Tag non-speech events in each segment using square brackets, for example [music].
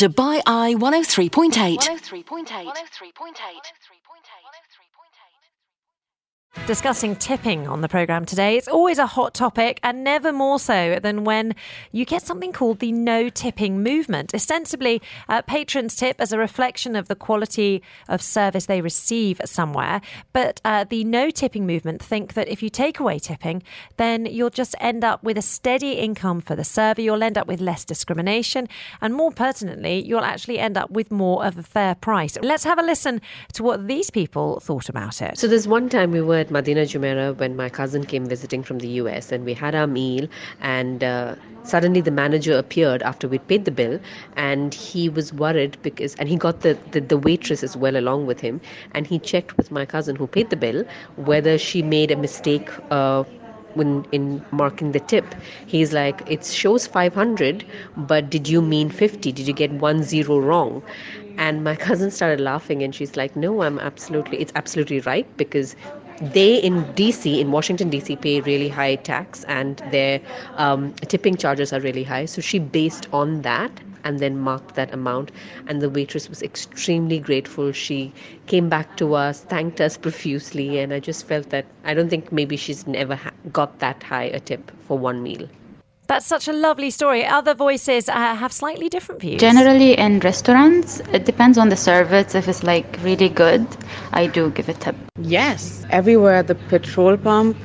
Dubai Eye 103.8. 103.8. Discussing tipping on the programme today. It's always a hot topic and never more so than when you get something called the no tipping movement. Ostensibly, uh, patrons tip as a reflection of the quality of service they receive somewhere. But uh, the no tipping movement think that if you take away tipping, then you'll just end up with a steady income for the server. You'll end up with less discrimination. And more pertinently, you'll actually end up with more of a fair price. Let's have a listen to what these people thought about it. So there's one time we were at Madinat Jumeirah when my cousin came visiting from the US and we had our meal and uh, suddenly the manager appeared after we'd paid the bill and he was worried because and he got the, the, the waitress as well along with him and he checked with my cousin who paid the bill whether she made a mistake uh, when in marking the tip. He's like it shows 500 but did you mean 50 did you get one zero wrong? And my [laughs] cousin started laughing and she's like no i'm absolutely it's absolutely right because they in DC, in Washington DC, pay really high tax and their um, tipping charges are really high. So she based on that and then marked that amount. And the waitress was extremely grateful. She came back to us, thanked us profusely, and I just felt that I don't think maybe she's never ha- got that high a tip for one meal. That's such a lovely story. Other voices uh, have slightly different views. Generally, in restaurants, it depends on the service. If it's like really good, I do give a tip. Yes, everywhere at the petrol pump,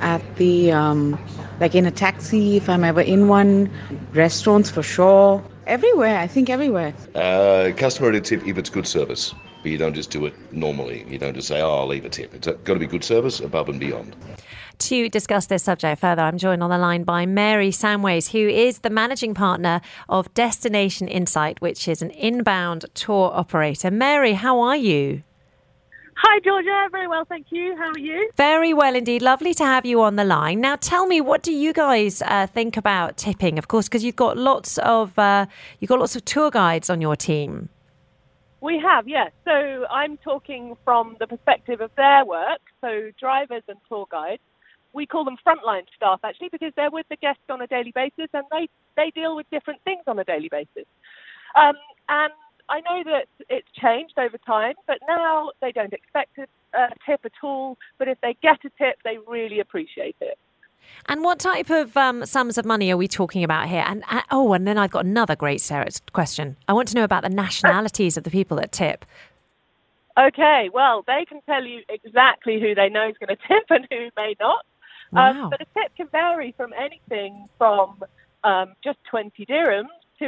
at the um, like in a taxi, if I'm ever in one, restaurants for sure. Everywhere, I think everywhere. Uh, customer to tip if it's good service. But you don't just do it normally. You don't just say, oh, I'll leave a tip. It's got to be good service above and beyond. To discuss this subject further, I'm joined on the line by Mary Samways, who is the managing partner of Destination Insight, which is an inbound tour operator. Mary, how are you? Hi, Georgia. Very well, thank you. How are you? Very well indeed. Lovely to have you on the line. Now, tell me, what do you guys uh, think about tipping? Of course, because you've got lots of uh, you've got lots of tour guides on your team. We have, yes. So I'm talking from the perspective of their work. So drivers and tour guides we call them frontline staff actually because they're with the guests on a daily basis and they, they deal with different things on a daily basis. Um, and I know that it's changed over time, but now they don't expect a, a tip at all. But if they get a tip, they really appreciate it. And what type of um, sums of money are we talking about here? And uh, oh, and then I've got another great Sarah question. I want to know about the nationalities of the people that tip. Okay, well, they can tell you exactly who they know is going [laughs] to tip and who may not. Wow. Um, but a tip can vary from anything from um, just 20 dirhams to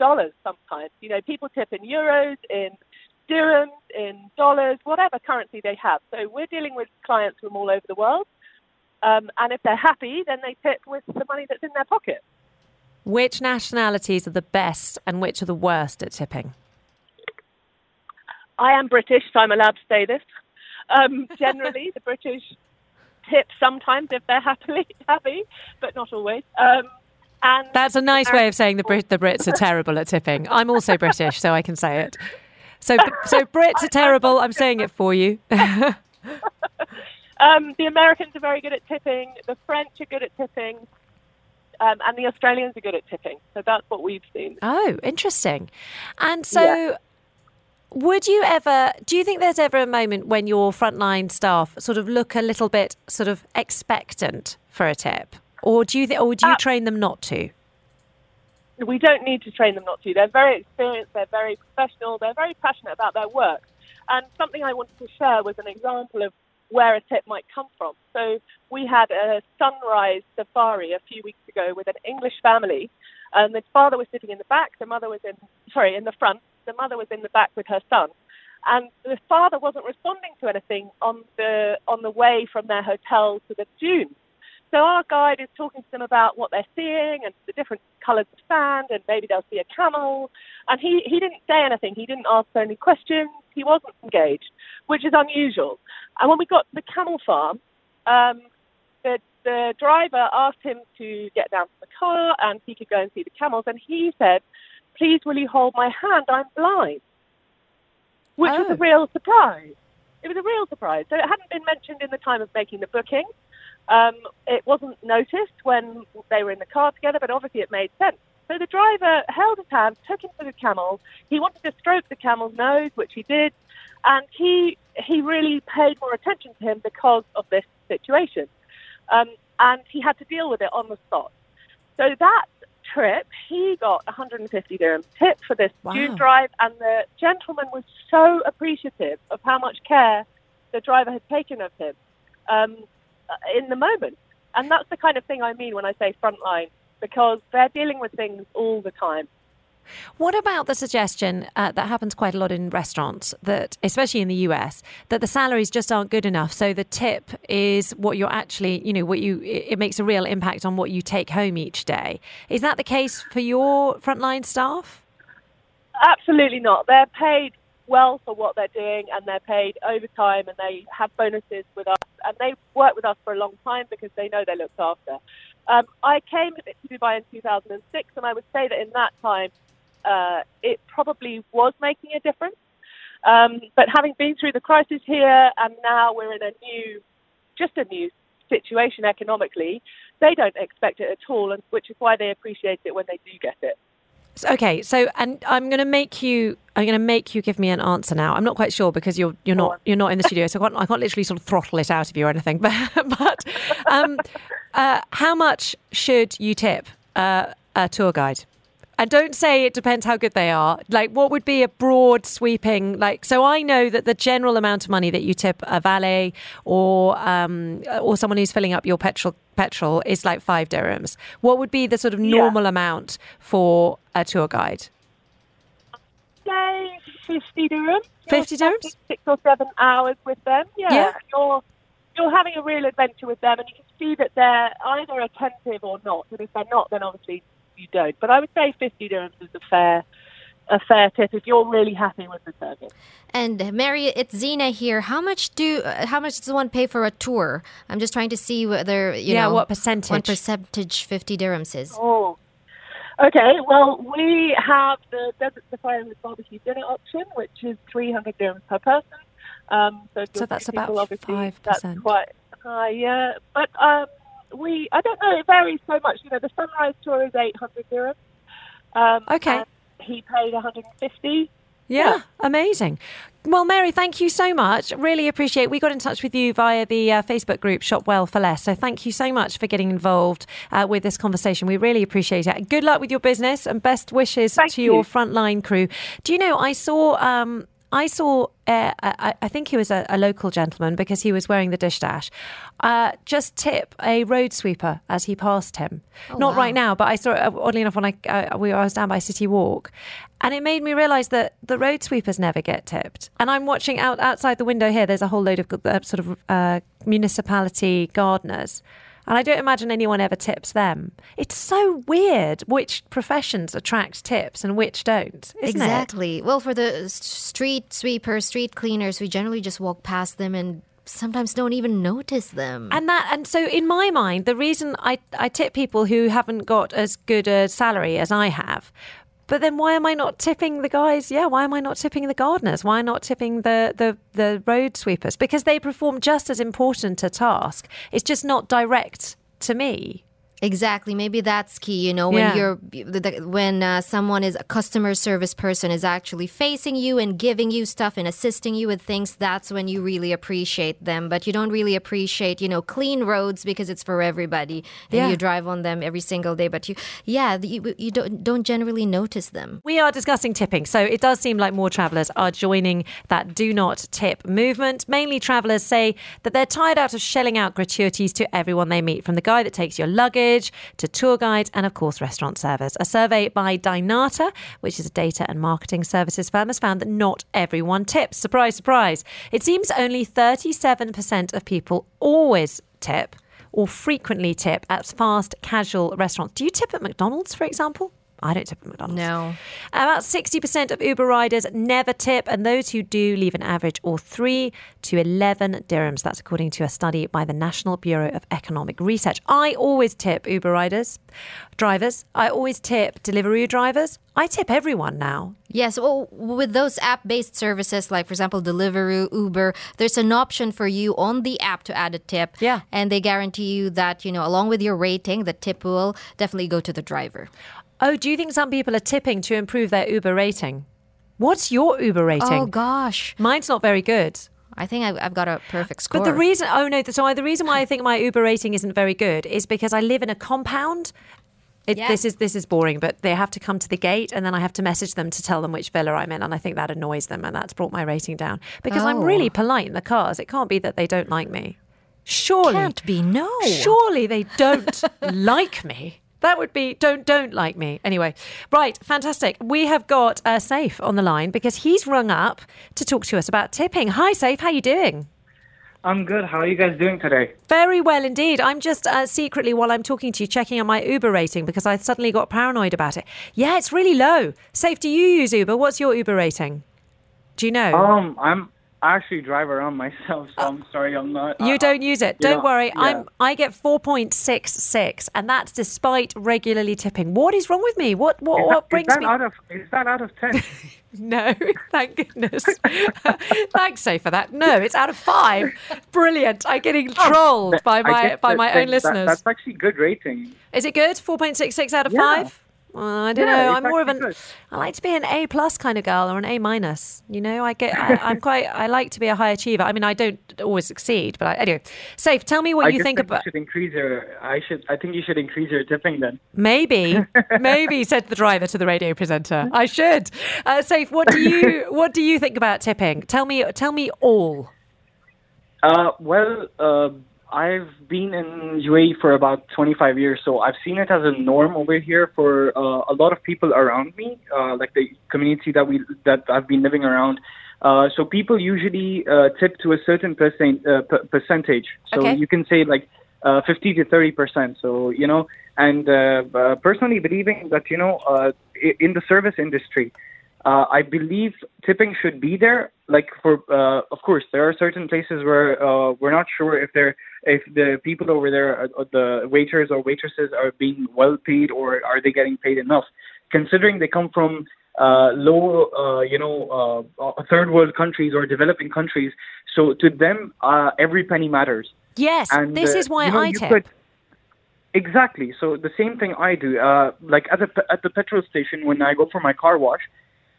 $100 sometimes. You know, people tip in euros, in dirhams, in dollars, whatever currency they have. So we're dealing with clients from all over the world. Um, and if they're happy, then they tip with the money that's in their pocket. Which nationalities are the best and which are the worst at tipping? I am British, so I'm allowed to say this. Um, generally, the British tip sometimes if they're [laughs] happily happy, but not always. Um, and That's a nice way of saying the Brit- the Brits are [laughs] terrible at tipping. I'm also British, so I can say it. So, so Brits are terrible. I'm saying it for you. [laughs] um, the Americans are very good at tipping. The French are good at tipping. Um, and the Australians are good at tipping. So that's what we've seen. Oh, interesting. And so, Yeah. Would you ever? Do you think there's ever a moment when your frontline staff sort of look a little bit sort of expectant for a tip, or do you th- or do you Uh, train them not to? we don't need to train them not to. They're very experienced, they're very professional, they're very passionate about their work. And something I wanted to share was an example of where a tip might come from. So we had a sunrise safari a few weeks ago with an English family. And the father was sitting in the back, the mother was in sorry, in the front, the mother was in the back with her son. And the father wasn't responding to anything on the on the way from their hotel to the dunes. So our guide is talking to them about what they're seeing and the different colours of sand, and maybe they'll see a camel. And he, he didn't say anything. He didn't ask any questions. He wasn't engaged, which is unusual. And when we got to the camel farm, um, the, the driver asked him to get down from the car and he could go and see the camels. And he said, Please, will you hold my hand? I'm blind. Which was Oh. a real surprise. It was a real surprise. So it hadn't been mentioned in the time of making the booking. Um, it wasn't noticed when they were in the car together, but obviously it made sense. So the driver held his hand, took him to the camel. He wanted to stroke the camel's nose, which he did, and he he really paid more attention to him because of this situation, um, and he had to deal with it on the spot. So that trip, he got 150 dirhams tip for this Wow. June drive, and the gentleman was so appreciative of how much care the driver had taken of him um, in the moment. And that's the kind of thing I mean when I say frontline, because they're dealing with things all the time. What about the suggestion uh, that happens quite a lot in restaurants that, especially in the US, that the salaries just aren't good enough? So the tip is what you're actually, you know, what you it makes a real impact on what you take home each day. Is that the case for your frontline staff? Absolutely not. They're paid well for what they're doing, and they're paid overtime, and they have bonuses with us, and they work with us for a long time because they know they're looked after. Um, I came to Dubai in 2006, and I would say that in that time, uh, it probably was making a difference. Um, but having been through the crisis here, and now we're in a new, just a new situation economically, they don't expect it at all, and which is why they appreciate it when they do get it. Okay, so and I'm going to make you. I'm going to make you give me an answer now. I'm not quite sure because you're you're not you're not in the studio, so I can't, I can't literally sort of throttle it out of you or anything. [laughs] But but um, uh, how much should you tip uh, a tour guide? And don't say it depends how good they are. Like, what would be a broad sweeping like? So I know that the general amount of money that you tip a valet or um, or someone who's filling up your petrol petrol is like five dirhams. What would be the sort of Yeah. normal amount for a tour guide? say 50 dirhams. 50 dirhams? Six or seven hours with them. Yeah. Yeah. You're, you're having a real adventure with them, and you can see that they're either attentive or not. And if they're not, then obviously you don't. But I would say 50 dirhams is a fair, a fair tip if you're really happy with the service. And Mary, it's Zena here. How much do uh, how much does one pay for a tour? I'm just trying to see whether you Yeah, know what percentage? What percentage fifty dirhams is? Oh. Okay, well, we have the Desert Safari with Barbecue Dinner option, which is 300 dirhams per person. Um, so So that's about people, 5%. That's quite high, yeah. But um, we, I don't know, it varies so much. You know, the Sunrise Tour is 800 dirhams. Um, Okay. He paid 150. Yeah, amazing. Well, Mary, thank you so much. Really appreciate. It. We got in touch with you via the uh, Facebook group Shop Well for Less. So thank you so much for getting involved uh, with this conversation. We really appreciate it. Good luck with your business and best wishes Thank to you. your frontline crew. Do you know? I saw. Um, I saw, uh, I, I think he was a, a local gentleman because he was wearing the dish dash. Uh, just tip a road sweeper as he passed him. Not wow. right now, but I saw it, uh, oddly enough, when I, uh, we, I was down by City Walk. And it made me realise that the road sweepers never get tipped. And I'm watching out outside the window here, there's a whole load of uh, sort of uh, municipality gardeners. And I don't imagine anyone ever tips them. It's so weird which professions attract tips and which don't, isn't it? exactly. Well, for the street sweepers, street cleaners, we generally just walk past them and sometimes don't even notice them. And that, and so in my mind, the reason I, I tip people who haven't got as good a salary as I have, but then why am I not tipping the guys? Yeah, why am I not tipping the gardeners? Why not tipping the the, the road sweepers? Because they perform just as important a task. It's just not direct to me. Exactly. Maybe that's key. You know, when Yeah. you're when uh, someone is a customer service person is actually facing you and giving you stuff and assisting you with things. That's when you really appreciate them. But you don't really appreciate, you know, clean roads because it's for everybody and Yeah. you drive on them every single day. But you, yeah, you, you don't don't generally notice them. We are discussing tipping, so it does seem like more travellers are joining that do not tip movement. Mainly travellers say that they're tired out of shelling out gratuities to everyone they meet, from the guy that takes your luggage to tour guides and, of course, restaurant servers. A survey by Dynata, which is a data and marketing services firm, has found that not everyone tips. Surprise, surprise. It seems only 37% of people always tip or frequently tip at fast casual restaurants. Do you tip at McDonald's, for example? I don't tip at McDonald's. No. About 60% of Uber riders never tip, and those who do leave an average of 3 to 11 dirhams. That's according to a study by the National Bureau of Economic Research. I always tip Uber riders, drivers. I always tip Deliveroo drivers. I tip everyone now. Yes, well, with those app-based services, like for example Deliveroo, Uber, there's an option for you on the app to add a tip. Yeah. and they guarantee you that you know, along with your rating, the tip will definitely go to the driver. Oh, do you think some people are tipping to improve their Uber rating? What's your Uber oh, rating? Oh gosh, Mine's not very good. I think I've, I've got a perfect score. But the reason, oh no, so the reason why I think my Uber rating isn't very good is because I live in a compound. It, Yeah. This is this is boring, but they have to come to the gate, and then I have to message them to tell them which villa I'm in, and I think that annoys them, and that's brought my rating down because I'm Oh. really polite in the cars. It can't be that they don't like me. Surely, can't be no. surely they don't [laughs] like me. That would be don't don't like me. Anyway, right, fantastic. We have got uh, Safe on the line because he's rung up to talk to us about tipping. Hi, Safe. How are you doing? I'm good. How are you guys doing today? Very well indeed. I'm just uh, secretly, while I'm talking to you, checking on my Uber rating because I suddenly got paranoid about it. Yeah, it's really low. Safe, do you use Uber? What's your Uber rating? Do you know? Um, I'm I actually drive around myself, so I'm sorry, I'm not. you uh, don't use it. Don't know, worry. yeah. I'm I get 4.66 and that's despite regularly tipping. What is wrong with me? What what, Is what that, brings is that me out of is that out of ten? [laughs] No, thank goodness. [laughs] Thanks, Safe, for that. No, it's out of 5. Brilliant. I'm getting trolled by my by my that- own that- listeners. that's actually good rating. Is it good? 4.66 out of Yeah. 5? Well, I don't Yeah, know. I'm more of an. good. I like to be an A plus kind of girl or an A minus. You know, I get. I, I'm [laughs] quite. I like to be a high achiever. I mean, I don't always succeed, but I, anyway. Safe. Tell me what I you think think about. You should increase your. I should. I think you should increase your tipping then. Maybe, [laughs] maybe said the driver to the radio presenter. I should. Uh, Safe. What do you [laughs] What do you think about tipping? Tell me. Tell me all. Uh, well, uh, I've been in UAE for about 25 years, so I've seen it as a norm over here for uh, a lot of people around me, uh, like the community that we that I've been living around. Uh, so people usually uh, tip to a certain percent, uh, p- percentage. So Okay. you can say like uh, 50 to 30 percent. So you know, and uh, uh, personally believing that you know, uh, in the service industry, uh, I believe tipping should be there. Like for, uh, of course, there are certain places where uh, we're not sure if they're if the people over there, are, or the waiters or waitresses, are being well paid or are they getting paid enough, considering they come from uh, low, uh, you know, uh, third world countries or developing countries. So to them, uh, every penny matters. Yes, And, this uh, is why you know, I tip. could- Exactly. So the same thing I do. Uh, like at the at the petrol station when I go for my car wash,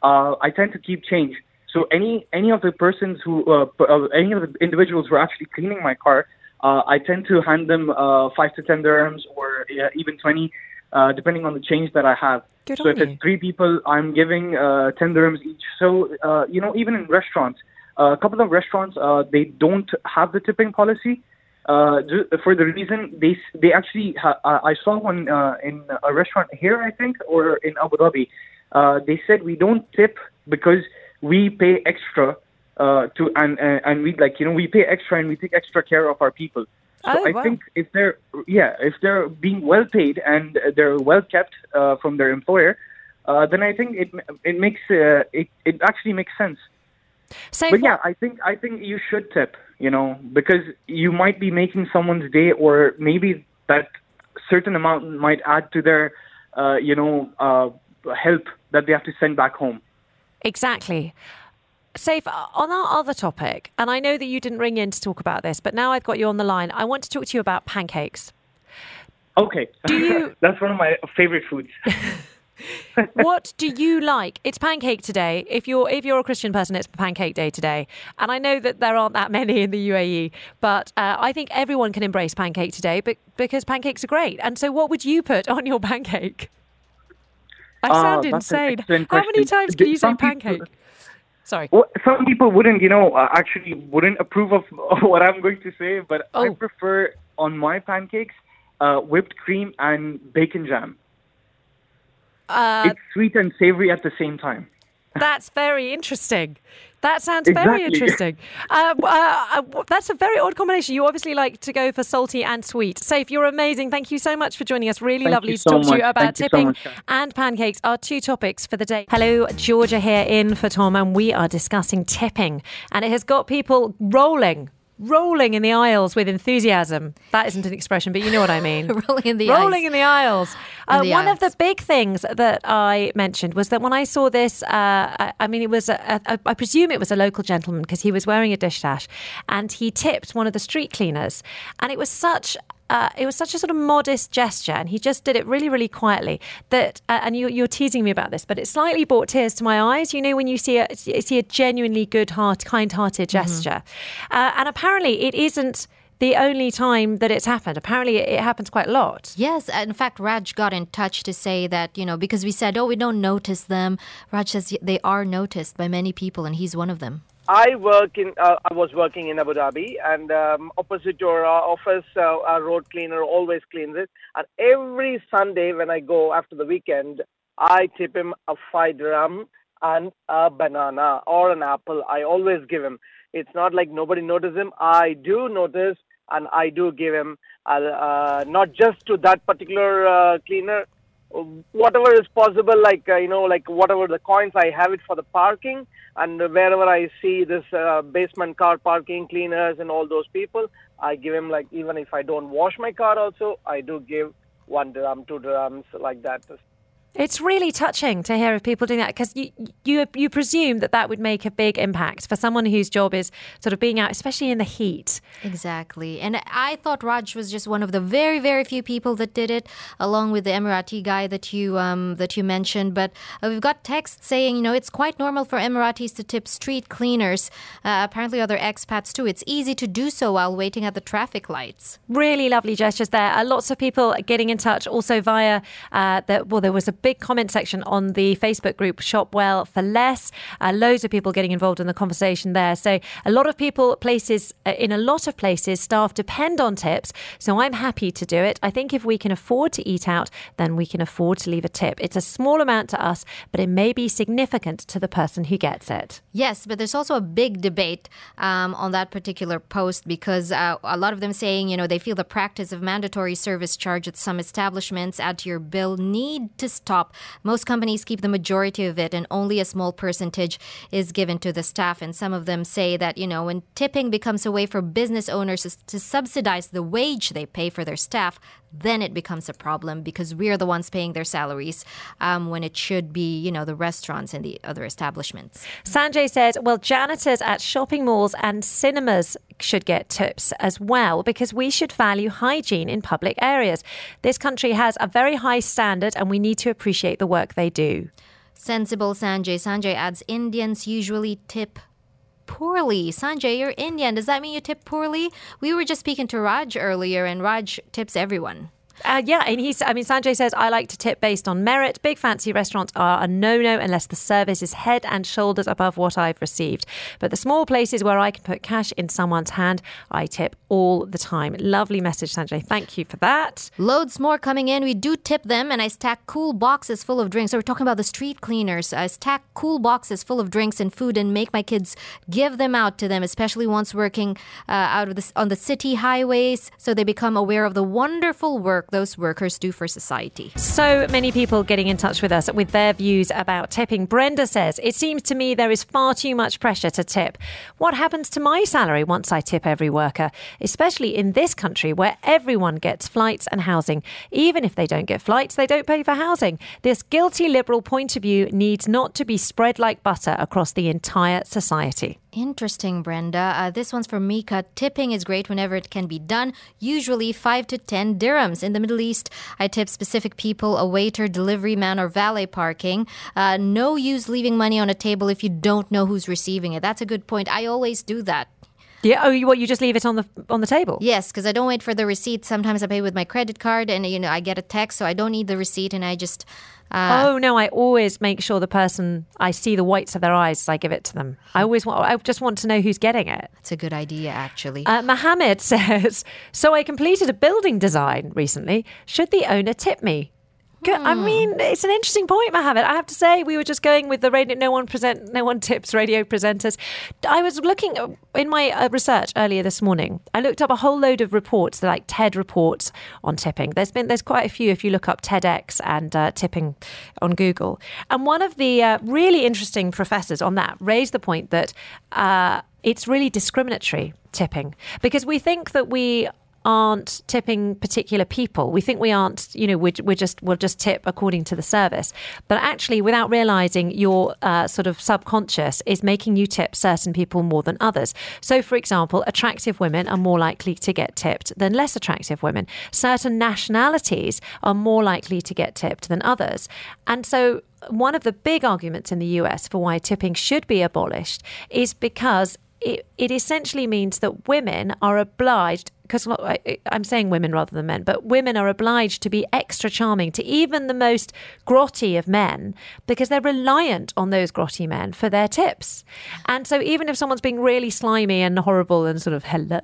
uh, I tend to keep change. So any any of the persons who uh, uh, any of the individuals who are actually cleaning my car, uh, I tend to hand them uh, five to ten dirhams or uh, even twenty, uh, depending on the change that I have. Good so if you. it's three people, I'm giving uh, ten dirhams each. So uh, you know, even in restaurants, uh, a couple of restaurants uh, they don't have the tipping policy. Uh, for the reason they they actually ha- uh, I saw one uh, in a restaurant here I think or in Abu Dhabi. Uh, they said we don't tip because we pay extra uh, to and and and we like you know we pay extra and we take extra care of our people. So Oh, I wow. think if they're yeah if they're being well paid and they're well kept uh, from their employer, uh, then I think it it makes uh, it it actually makes sense. Safe. But yeah, I think I think you should tip, you know, because you might be making someone's day, or maybe that certain amount might add to their, uh, you know, uh, help that they have to send back home. Exactly. Safe, on our other topic, and I know that you didn't ring in to talk about this, but now I've got you on the line. I want to talk to you about pancakes. Okay, Do you- [laughs] that's one of my favorite foods. [laughs] [laughs] what do you like? It's pancake today. If you're if you're a Christian person, it's pancake day today. And I know that there aren't that many in the UAE, but uh, I think everyone can embrace pancake today be- because pancakes are great. And so, what would you put on your pancake? I Ah, sound an insane. How many times can you say people- pancake? Sorry. Well, some people wouldn't, you know, uh, actually wouldn't approve [laughs] of what I'm going to say, but I Oh. prefer on my pancakes uh, whipped cream and bacon jam. Uh, it's sweet and savory at the same time. That's very interesting. That sounds very interesting. Uh, uh, uh, that's a very odd combination. You obviously like to go for salty and sweet. Safe, you're amazing. Thank you so much for joining us. Really Thank lovely to so talk to you about Thank you so tipping much, and pancakes. Our two topics for the day. Hello, Georgia here in for Tom, and we are discussing tipping. And it has got people rolling. Rolling in the aisles with enthusiasm. That isn't an expression, but you know what I mean. [laughs] Rolling in the Rolling ice. in the aisles. In Uh, the one of the big things that I mentioned was that when I saw this, uh, I, I mean, it was, a, a, I presume it was a local gentleman because he was wearing a dish dash and he tipped one of the street cleaners. And it was such uh, it was such a sort of modest gesture, and he just did it really, really quietly. That uh, and you, you're teasing me about this, but it slightly brought tears to my eyes. You know, when you see a see a genuinely good heart, kind-hearted gesture, uh, and apparently it isn't the only time that it's happened. Apparently, it happens quite a lot. Yes, in fact, Raj got in touch to say that, you know, because we said, oh, we don't notice them. Raj says they are noticed by many people, and he's one of them. I work in. Uh, I was working in Abu Dhabi, and um, opposite to our office, uh, our road cleaner always cleans it. And every Sunday when I go after the weekend, I tip him a five dirham and a banana or an apple. I always give him. It's not like nobody notices him. I do notice, and I do give him. Uh, uh, not just to that particular uh, cleaner, whatever is possible. Like uh, you know, like whatever the coins I have it for the parking and wherever I see this uh, basement car parking cleaners and all those people, I give him like even if I don't wash my car, also I do give one dirham, two dirhams like that. It's really touching to hear of people doing that because you, you you presume that that would make a big impact for someone whose job is sort of being out, especially in the heat. Exactly. And I thought Raj was just one of the very, very few people that did it, along with the Emirati guy that you um, that you mentioned. But uh, we've got texts saying, you know, it's quite normal for Emiratis to tip street cleaners. Uh, apparently, other expats too. It's easy to do so while waiting at the traffic lights. Really lovely gestures there. Uh, lots of people getting in touch also via uh, the, well, there was a big comment section on the Facebook group Shop Well for Less. Uh, loads of people getting involved in the conversation there. So a lot of people, places, uh, in a lot of places, staff depend on tips. So I'm happy to do it. I think if we can afford to eat out, then we can afford to leave a tip. It's a small amount to us, but it may be significant to the person who gets it. Yes, but there's also a big debate um, on that particular post because uh, a lot of them saying, you know, they feel the practice of mandatory service charge at some establishments add to your bill need to stop. Most companies keep the majority of it, and only a small percentage is given to the staff. And some of them say that, you know, when tipping becomes a way for business owners to subsidize the wage they pay for their staff, then it becomes a problem because we're the ones paying their salaries um, when it should be, you know, the restaurants and the other establishments. Sanjay says, well, janitors at shopping malls and cinemas should get tips as well because we should value hygiene in public areas. This country has a very high standard and we need to appreciate the work they do. Sensible Sanjay. Sanjay adds Indians usually tip poorly. Sanjay, you're Indian. Does that mean you tip poorly? We were just speaking to Raj earlier, and Raj tips everyone. Uh, yeah, and he's. I mean, Sanjay says I like to tip based on merit. Big fancy restaurants are a no-no unless the service is head and shoulders above what I've received. But the small places where I can put cash in someone's hand, I tip all the time. Lovely message, Sanjay. Thank you for that. Loads more coming in. We do tip them, and I stack cool boxes full of drinks. So we're talking about the street cleaners. I stack cool boxes full of drinks and food, and make my kids give them out to them, especially once working uh, out of the on the city highways, so they become aware of the wonderful work those workers do for society. So many people getting in touch with us with their views about tipping. Brenda says, It seems to me there is far too much pressure to tip. What happens to my salary once I tip every worker, especially in this country where everyone gets flights and housing? Even if they don't get flights, they don't pay for housing. This guilty liberal point of view needs not to be spread like butter across the entire society. Interesting, Brenda. Uh, this one's for Mika. Tipping is great whenever it can be done, usually 5 to 10 dirhams. In the Middle East, I tip specific people, a waiter, delivery man, or valet parking. Uh, no use leaving money on a table if you don't know who's receiving it. That's a good point. I always do that. Yeah. Oh, you what? You just leave it on the on the table? Yes, because I don't wait for the receipt. Sometimes I pay with my credit card, and you know I get a text, so I don't need the receipt, and I just. Uh, oh no! I always make sure the person I see the whites of their eyes as I give it to them. I always want. I just want to know who's getting it. That's a good idea, actually. Uh, Mohammed [laughs] says, "So I completed a building design recently. Should the owner tip me?" Good. I Hmm. mean, it's an interesting point, Mohammed. I have to say, we were just going with the radio. No one present, no one tips radio presenters. I was looking uh, in my uh, research earlier this morning. I looked up a whole load of reports, like TED reports on tipping. There's been there's quite a few if you look up TEDx and uh, tipping on Google. And one of the uh, really interesting professors on that raised the point that uh, it's really discriminatory tipping because we think that we aren't tipping particular people. We think we aren't, you know, we're, we're just, we'll just tip according to the service. But actually, without realizing your uh, sort of subconscious is making you tip certain people more than others. So, for example, attractive women are more likely to get tipped than less attractive women. Certain nationalities are more likely to get tipped than others. And so, one of the big arguments in the US for why tipping should be abolished is because it, it essentially means that women are obliged because I'm saying women rather than men, but women are obliged to be extra charming to even the most grotty of men because they're reliant on those grotty men for their tips. And so even if someone's being really slimy and horrible and sort of hello,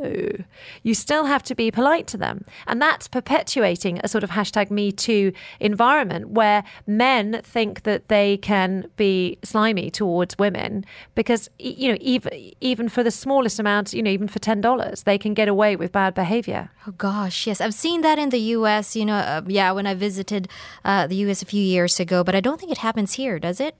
you still have to be polite to them. And that's perpetuating a sort of hashtag me too environment where men think that they can be slimy towards women because, you know, even, even for the smallest amount, you know, even for $10, they can get away with bad behavior. Oh gosh, yes, I've seen that in the U.S. You know, uh, yeah, when I visited uh, the U.S. a few years ago, but I don't think it happens here, does it?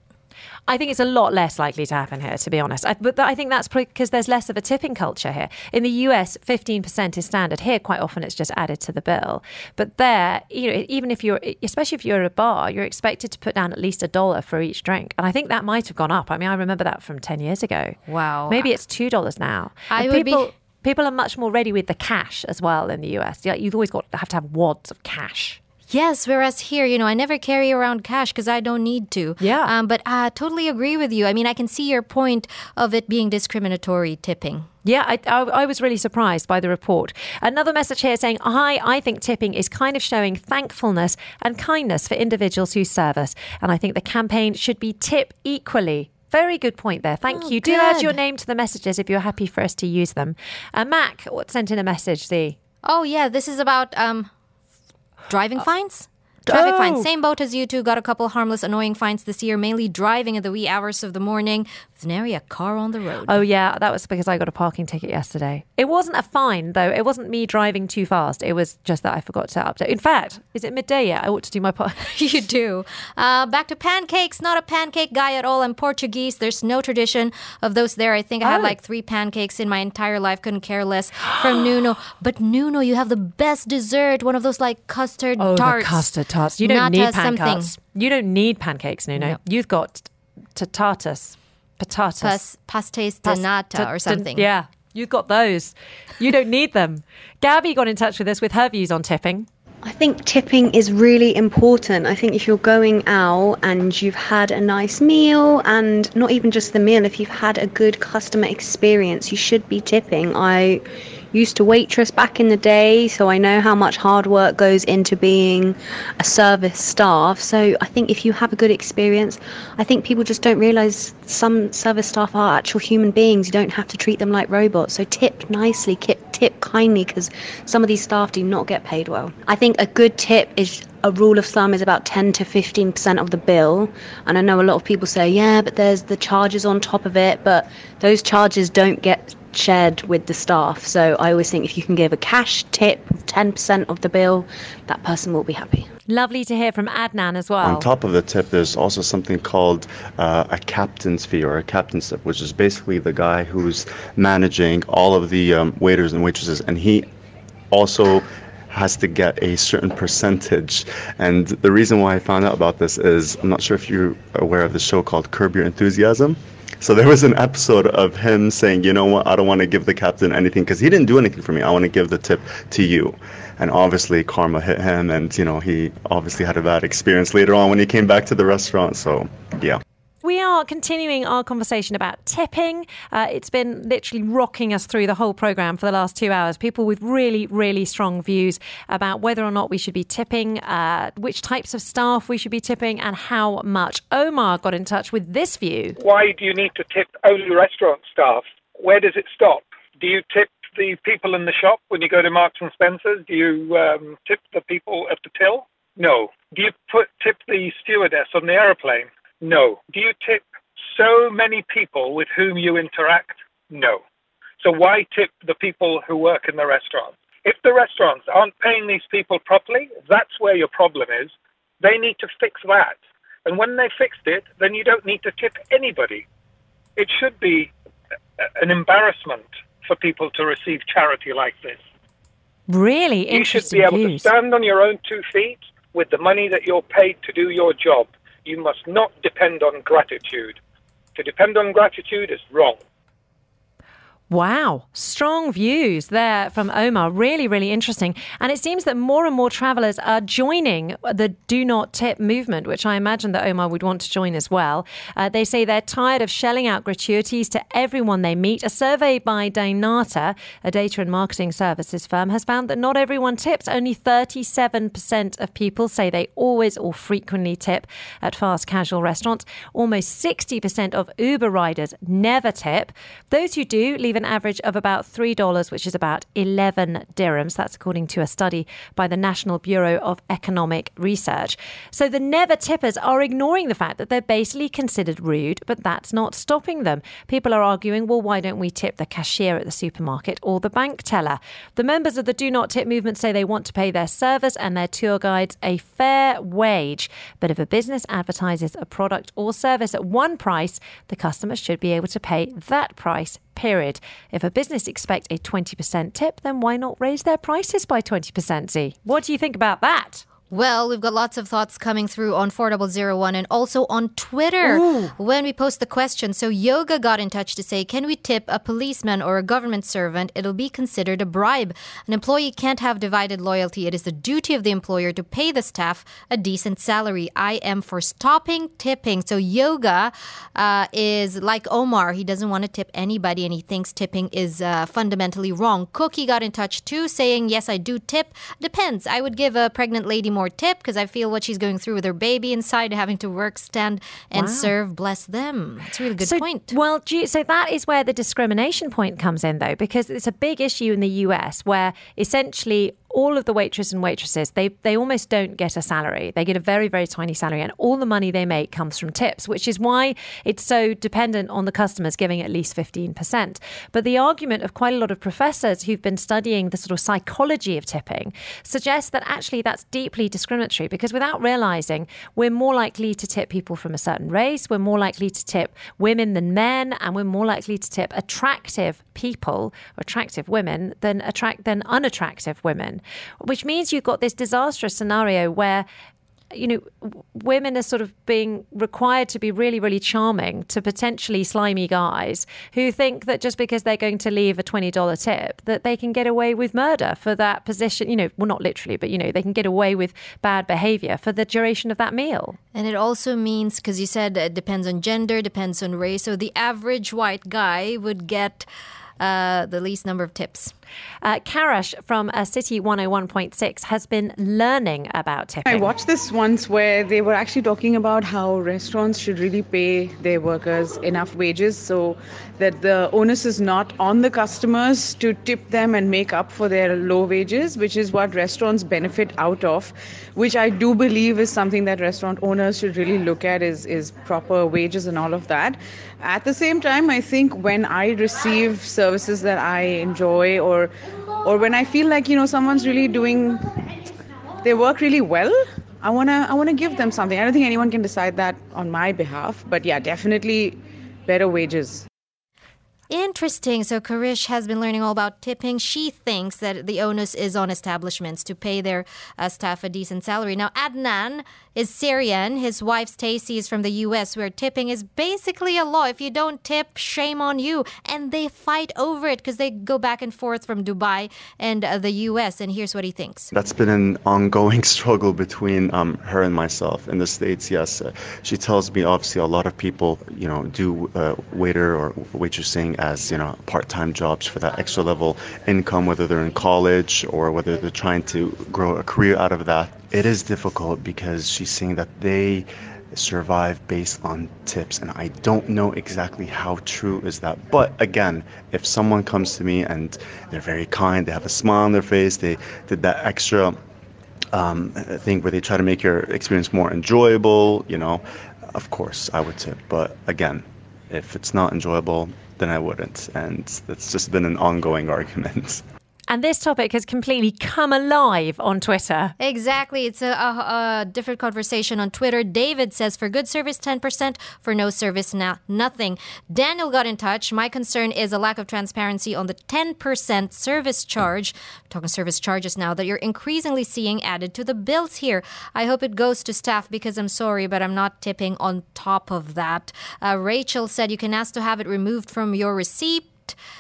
I think it's a lot less likely to happen here, to be honest. I, but I think that's because there's less of a tipping culture here. In the US, 15% is standard. Here, quite often, it's just added to the bill. But there, you know, even if you're, especially if you're at a bar, you're expected to put down at least a dollar for each drink. And I think that might have gone up. I mean, I remember that from 10 years ago. Wow. Maybe it's $2 now. I and would people, be people are much more ready with the cash as well in the US. Yeah, You've always got to have to have wads of cash. Yes, whereas here, you know, I never carry around cash because I don't need to. Yeah. Um, but I totally agree with you. I mean, I can see your point of it being discriminatory tipping. Yeah, I, I, I, was really surprised by the report. Another message here saying, Hi, I think tipping is kind of showing thankfulness and kindness for individuals who serve us. And I think the campaign should be tip equally very good point there. Thank oh, you. Good. Do add your name to the messages if you're happy for us to use them. Uh, Mac what sent in a message, See. Oh, yeah. This is about um, driving fines. Traffic oh. fines. Same boat as you two. Got a couple harmless, annoying fines this year, mainly driving in the wee hours of the morning with nary a car on the road. Oh, yeah. That was because I got a parking ticket yesterday. It wasn't a fine, though. It wasn't me driving too fast. It was just that I forgot to update. In fact, is it midday yet? I ought to do my part. [laughs] you do. Uh, back to pancakes. Not a pancake guy at all. I'm Portuguese. There's no tradition of those there. I think I had Oh. like three pancakes in my entire life. Couldn't care less from [gasps] Nuno. But Nuno, you have the best dessert. One of those like custard Oh, tarts. the custard tarts. You don't Nata need something. pancakes. You don't need pancakes, Nuno. No. You've got tatatas, patatas. Pas, pastéis de nata ta- or ta- something. Yeah, you've got those. You don't need them. Gabby got in touch with us with her views on tipping. I think tipping is really important. I think if you're going out and you've had a nice meal, and not even just the meal, if you've had a good customer experience, you should be tipping. I used to waitress back in the day, so I know how much hard work goes into being a service staff. So I think if you have a good experience, I think people just don't realize some service staff are actual human beings. You don't have to treat them like robots. So tip nicely, tip, tip kindly, because some of these staff do not get paid well. I think a good tip is a rule of thumb is about 10 to 15% of the bill. And I know a lot of people say, yeah, but there's the charges on top of it, but those charges don't get shared with the staff. So I always think if you can give a cash tip of 10% of the bill, that person will be happy. Lovely to hear from Adnan as well. On top of the tip, there's also something called uh, a captain's fee or a captain's tip, which is basically the guy who's managing all of the um, waiters and waitresses, and he also has to get a certain percentage. And the reason why I found out about this is I'm not sure if you're aware of the show called Curb Your Enthusiasm. So there was an episode of him saying, you know what, I don't want to give the captain anything because he didn't do anything for me. I want to give the tip to you. And obviously, karma hit him, and you know he obviously had a bad experience later on when he came back to the restaurant. So yeah. We are continuing our conversation about tipping. Uh, it's been literally rocking us through the whole program for the last two hours. People with really, really strong views about whether or not we should be tipping, uh, which types of staff we should be tipping, and how much. Omar got in touch with this view. Why do you need to tip only restaurant staff? Where does it stop? Do you tip the people in the shop when you go to Marks and Spencer's? Do you um, tip the people at the till? No. Do you put tip the stewardess on the aeroplane? No. Do you tip so many people with whom you interact? No. So why tip the people who work in the restaurant? If the restaurants aren't paying these people properly, that's where your problem is. They need to fix that. And when they fixed it, then you don't need to tip anybody. It should be an embarrassment for people to receive charity like this. Really You should be able views. to stand on your own two feet with the money that you're paid to do your job. You must not depend on gratitude. To depend on gratitude is wrong. Wow, strong views there from Omar. Really, really interesting. And it seems that more and more travellers are joining the do not tip movement, which I imagine that Omar would want to join as well. Uh, they say they're tired of shelling out gratuities to everyone they meet. A survey by Dynata, a data and marketing services firm, has found that not everyone tips. Only 37% of people say they always or frequently tip at fast casual restaurants. Almost 60% of Uber riders never tip. Those who do leave an average of about $3, which is about 11 dirhams. That's according to a study by the National Bureau of Economic Research. So the never tippers are ignoring the fact that they're basically considered rude, but that's not stopping them. People are arguing, well, why don't we tip the cashier at the supermarket or the bank teller? The members of the Do Not Tip movement say they want to pay their servers and their tour guides a fair wage. But if a business advertises a product or service at one price, the customer should be able to pay that price period. If a business expects a 20% tip, then why not raise their prices by 20%, Z? What do you think about that? Well, we've got lots of thoughts coming through on 4001 and also on Twitter Ooh. when we post the question. So, Yoga got in touch to say, Can we tip a policeman or a government servant? It'll be considered a bribe. An employee can't have divided loyalty. It is the duty of the employer to pay the staff a decent salary. I am for stopping tipping. So, Yoga uh, is like Omar. He doesn't want to tip anybody and he thinks tipping is uh, fundamentally wrong. Cookie got in touch too, saying, Yes, I do tip. Depends. I would give a pregnant lady more tip because I feel what she's going through with her baby inside, having to work, stand, and Wow. serve. Bless them. That's a really good so, point. Well, do you, so that is where the discrimination point comes in, though, because it's a big issue in the US where essentially all of the waitresses and waitresses they they almost don't get a salary. They get a very very tiny salary, and all the money they make comes from tips, which is why it's so dependent on the customers giving at least fifteen percent. But the argument of quite a lot of professors who've been studying the sort of psychology of tipping suggests that actually that's deeply discriminatory because without realizing we're more likely to tip people from a certain race, we're more likely to tip women than men, and we're more likely to tip attractive people, attractive women than attract than unattractive women, which means you've got this disastrous scenario where you know, women are sort of being required to be really, really charming to potentially slimy guys who think that just because they're going to leave a $20 tip, that they can get away with murder for that position. You know, well, not literally, but, you know, they can get away with bad behavior for the duration of that meal. And it also means, because you said it depends on gender, depends on race. So the average white guy would get uh, the least number of tips. Uh, Karash from uh, City 101.6 has been learning about tipping. I watched this once where they were actually talking about how restaurants should really pay their workers enough wages so that the onus is not on the customers to tip them and make up for their low wages, which is what restaurants benefit out of, which I do believe is something that restaurant owners should really look at is, is proper wages and all of that. At the same time, I think when I receive services that I enjoy or or or when I feel like you know someone's really doing they work really well i want to i want to give them something. I don't think anyone can decide that on my behalf but yeah definitely better wages Interesting. So Karish has been learning all about tipping. She thinks that the onus is on establishments to pay their uh, staff a decent salary. Now, Adnan is Syrian. His wife Stacy is from the U.S., where tipping is basically a law. If you don't tip, shame on you. And they fight over it because they go back and forth from Dubai and uh, the U.S. And here's what he thinks. That's been an ongoing [laughs] struggle between um, her and myself. In the States, yes, uh, she tells me obviously a lot of people, you know, do uh, waiter or waitressing as, you know, part-time jobs for that extra level income, whether they're in college or whether they're trying to grow a career out of that. It is difficult because she's saying that they survive based on tips and I don't know exactly how true is that but again if someone comes to me and they're very kind they have a smile on their face they did that extra um, thing where they try to make your experience more enjoyable you know of course I would tip but again if it's not enjoyable then I wouldn't. And that's just been an ongoing argument [laughs] And this topic has completely come alive on Twitter. Exactly. It's a, a, a different conversation on Twitter. David says, for good service, 10%, for no service, na- nothing. Daniel got in touch. My concern is a lack of transparency on the 10% service charge. I'm talking service charges now that you're increasingly seeing added to the bills here. I hope it goes to staff because I'm sorry, but I'm not tipping on top of that. Uh, Rachel said you can ask to have it removed from your receipt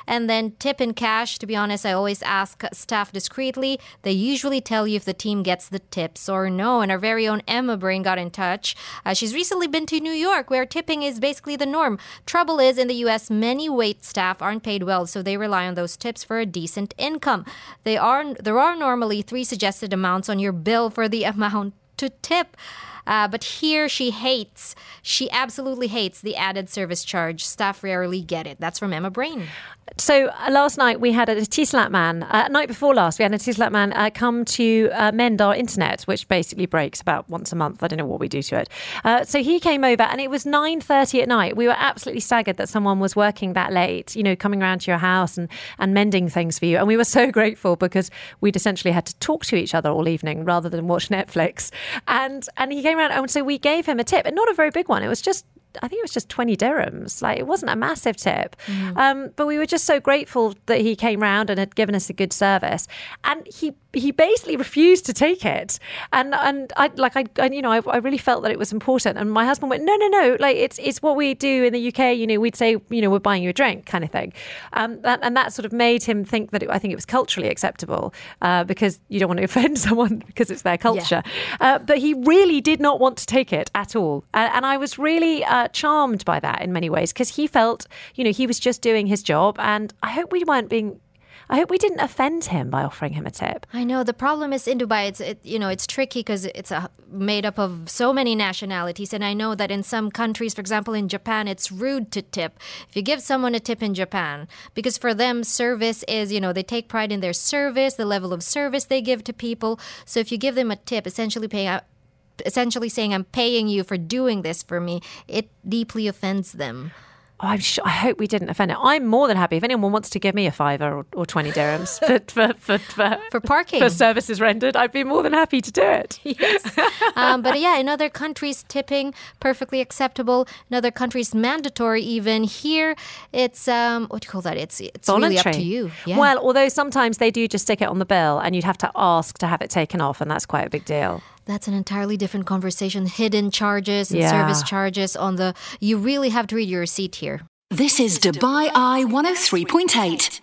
and then tip in cash. To be honest, I always ask staff discreetly. They usually tell you if the team gets the tips or no. And our very own Emma Brain got in touch. Uh, she's recently been to New York, where tipping is basically the norm. Trouble is, in the U.S., many wait staff aren't paid well, so they rely on those tips for a decent income. They are there are normally three suggested amounts on your bill for the [laughs] amount to tip. Uh, but here she hates, she absolutely hates the added service charge. Staff rarely get it. That's from Emma Brain. So uh, last night we had a Etisalat man, uh, night before last, we had a Etisalat man uh, come to uh, mend our internet, which basically breaks about once a month. I don't know what we do to it. Uh, so he came over and it was 9.30 at night. We were absolutely staggered that someone was working that late, you know, coming around to your house and, and mending things for you. And we were so [laughs] grateful because we'd essentially had to talk to each other all evening rather than watch Netflix. And, and he came around would say we gave him a tip, and not a very big one. It was just I think it was just 20 dirhams. Like it wasn't a massive tip. Mm. Um, but we were just so grateful that he came round and had given us a good service. And he he basically refused to take it. And and I like I, I you know I, I, really felt that it was important. And my husband went no no no like it's it's what we do in the UK. You know we'd say you know we're buying you a drink kind of thing. Um, that, and that sort of made him think that it, I think it was culturally acceptable uh, because you don't want to [laughs] offend someone because it's their culture. Yeah. Uh, but he really did not want to take it at all. And, and I was really. Uh, charmed by that in many ways because he felt, you know, he was just doing his job. And I hope we weren't being I hope we didn't offend him by offering him a tip. I know the problem is in Dubai. It's it, you know it's tricky because it's a, made up of so many nationalities, and I know that in some countries, for example, in Japan, it's rude to tip. If you give someone a tip in Japan, because for them, service is you know they take pride in their service, the level of service they give to people. So if you give them a tip, essentially paying out essentially saying, I'm paying you for doing this for me, it deeply offends them. Oh, I'm sure, I hope we didn't offend it. I'm more than happy if anyone wants to give me a fiver or, or 20 dirhams [laughs] for, for, for, for, for, parking. For services rendered, I'd be more than happy to do it. [laughs] Yes. um, but yeah, in other countries, tipping, perfectly acceptable. In other countries, mandatory even. Here, it's, um, what do you call that? It's, it's Voluntary. really up to you. Yeah. Well, although sometimes they do just stick it on the bill and you'd have to ask to have it taken off, and that's quite a big deal that's an entirely different conversation. Hidden charges and yeah. service charges on the. You really have to read your receipt here. This is Dubai Eye 103.8.